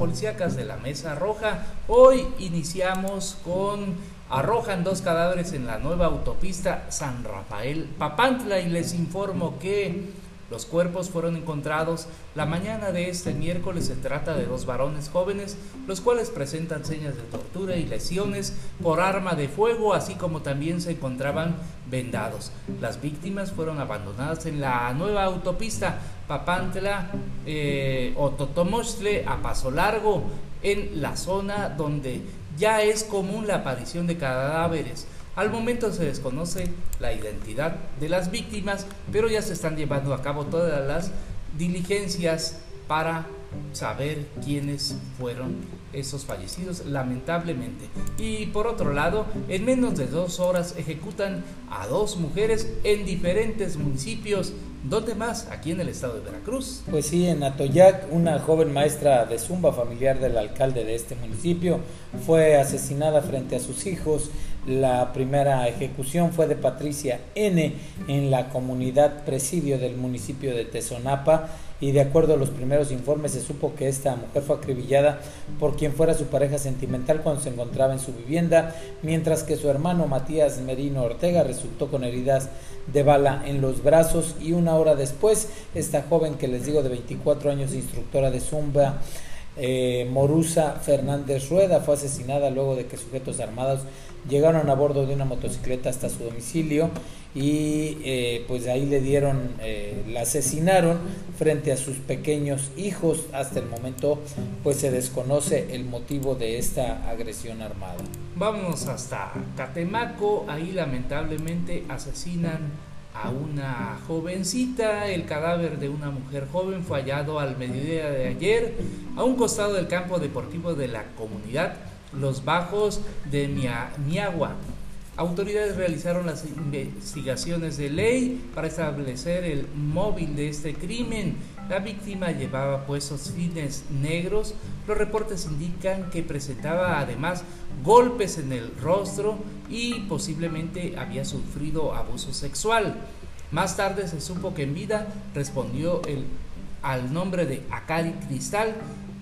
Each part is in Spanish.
policíacas de la Mesa Roja. Hoy iniciamos con arrojan dos cadáveres en la nueva autopista San Rafael Papantla y les informo que los cuerpos fueron encontrados la mañana de este miércoles. Se trata de dos varones jóvenes, los cuales presentan señas de tortura y lesiones por arma de fuego, así como también se encontraban vendados. Las víctimas fueron abandonadas en la nueva autopista Papantla eh, o Totomostle a Paso Largo, en la zona donde ya es común la aparición de cadáveres. Al momento se desconoce la identidad de las víctimas, pero ya se están llevando a cabo todas las diligencias para saber quiénes fueron esos fallecidos, lamentablemente. Y por otro lado, en menos de dos horas ejecutan a dos mujeres en diferentes municipios. ¿Dónde más? Aquí en el estado de Veracruz. Pues sí, en Atoyac, una joven maestra de zumba familiar del alcalde de este municipio fue asesinada frente a sus hijos. La primera ejecución fue de Patricia N. en la comunidad presidio del municipio de Tezonapa y de acuerdo a los primeros informes se supo que esta mujer fue acribillada por quien fuera su pareja sentimental cuando se encontraba en su vivienda, mientras que su hermano Matías Merino Ortega resultó con heridas de bala en los brazos y una hora después esta joven que les digo de 24 años instructora de Zumba eh, Morusa Fernández Rueda fue asesinada luego de que sujetos armados llegaron a bordo de una motocicleta hasta su domicilio y eh, pues ahí le dieron, eh, la asesinaron frente a sus pequeños hijos. Hasta el momento pues se desconoce el motivo de esta agresión armada. Vamos hasta Catemaco, ahí lamentablemente asesinan a una jovencita. El cadáver de una mujer joven fue hallado al mediodía de ayer a un costado del campo deportivo de la comunidad Los Bajos de Miagua. Autoridades realizaron las investigaciones de ley para establecer el móvil de este crimen. La víctima llevaba puestos fines negros. Los reportes indican que presentaba además golpes en el rostro y posiblemente había sufrido abuso sexual. Más tarde se supo que en vida respondió al nombre de Akari Cristal,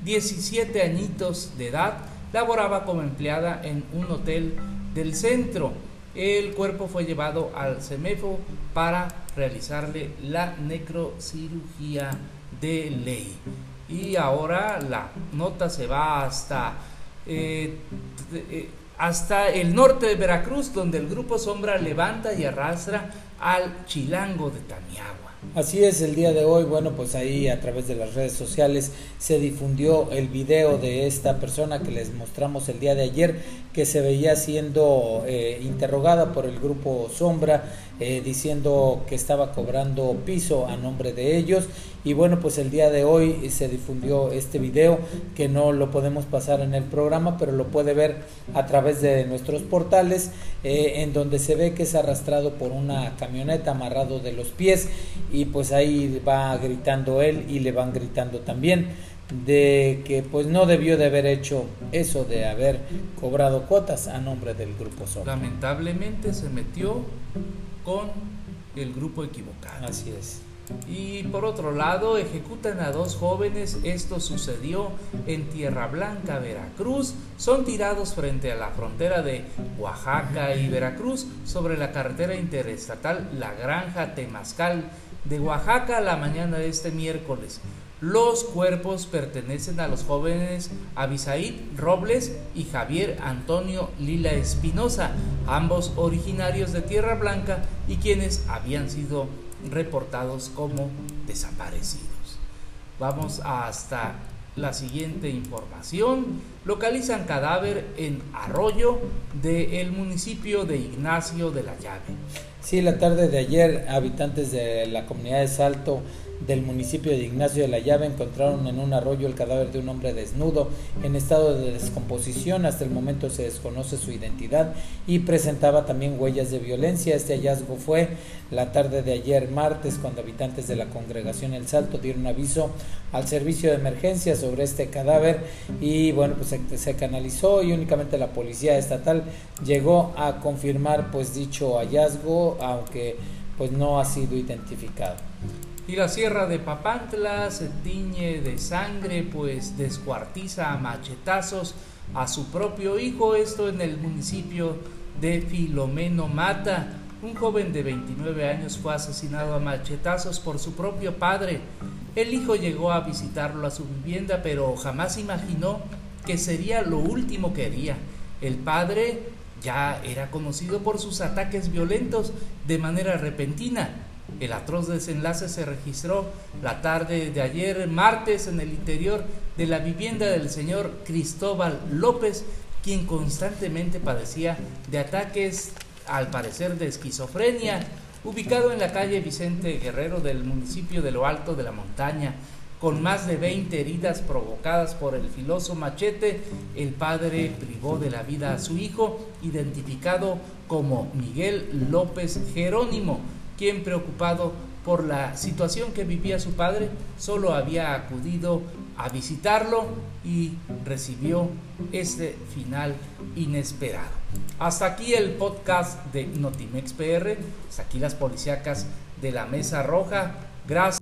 17 añitos de edad, laboraba como empleada en un hotel del centro. El cuerpo fue llevado al CEMEFO para realizarle la necrocirugía de ley. Y ahora la nota se va hasta, eh, eh, hasta el norte de Veracruz, donde el grupo Sombra levanta y arrastra al chilango de Tamiagua. Así es, el día de hoy, bueno, pues ahí a través de las redes sociales se difundió el video de esta persona que les mostramos el día de ayer, que se veía siendo eh, interrogada por el grupo Sombra, eh, diciendo que estaba cobrando piso a nombre de ellos. Y bueno, pues el día de hoy se difundió este video, que no lo podemos pasar en el programa, pero lo puede ver a través de nuestros portales, eh, en donde se ve que es arrastrado por una camioneta amarrado de los pies y pues ahí va gritando él y le van gritando también de que pues no debió de haber hecho eso de haber cobrado cuotas a nombre del grupo Sol. Lamentablemente se metió con el grupo equivocado. Así es. Y por otro lado, ejecutan a dos jóvenes. Esto sucedió en Tierra Blanca, Veracruz. Son tirados frente a la frontera de Oaxaca y Veracruz sobre la carretera interestatal La Granja Temazcal de Oaxaca la mañana de este miércoles. Los cuerpos pertenecen a los jóvenes Abisaid Robles y Javier Antonio Lila Espinosa, ambos originarios de Tierra Blanca y quienes habían sido reportados como desaparecidos. Vamos hasta la siguiente información. Localizan cadáver en Arroyo del municipio de Ignacio de la Llave. Sí, la tarde de ayer, habitantes de la comunidad de Salto del municipio de Ignacio de la Llave encontraron en un arroyo el cadáver de un hombre desnudo en estado de descomposición. Hasta el momento se desconoce su identidad y presentaba también huellas de violencia. Este hallazgo fue la tarde de ayer martes cuando habitantes de la congregación El Salto dieron aviso al servicio de emergencia sobre este cadáver y bueno pues se, se canalizó y únicamente la policía estatal llegó a confirmar pues dicho hallazgo aunque pues no ha sido identificado. Y la sierra de Papantla se tiñe de sangre, pues descuartiza a machetazos a su propio hijo, esto en el municipio de Filomeno Mata. Un joven de 29 años fue asesinado a machetazos por su propio padre. El hijo llegó a visitarlo a su vivienda, pero jamás imaginó que sería lo último que haría. El padre ya era conocido por sus ataques violentos de manera repentina el atroz desenlace se registró la tarde de ayer, martes, en el interior de la vivienda del señor Cristóbal López, quien constantemente padecía de ataques, al parecer de esquizofrenia, ubicado en la calle Vicente Guerrero del municipio de Lo Alto de la Montaña. Con más de 20 heridas provocadas por el filoso machete, el padre privó de la vida a su hijo, identificado como Miguel López Jerónimo, quien preocupado por la situación que vivía su padre, solo había acudido a visitarlo y recibió este final inesperado. Hasta aquí el podcast de Notimex PR, hasta aquí las policíacas de la Mesa Roja. Gracias.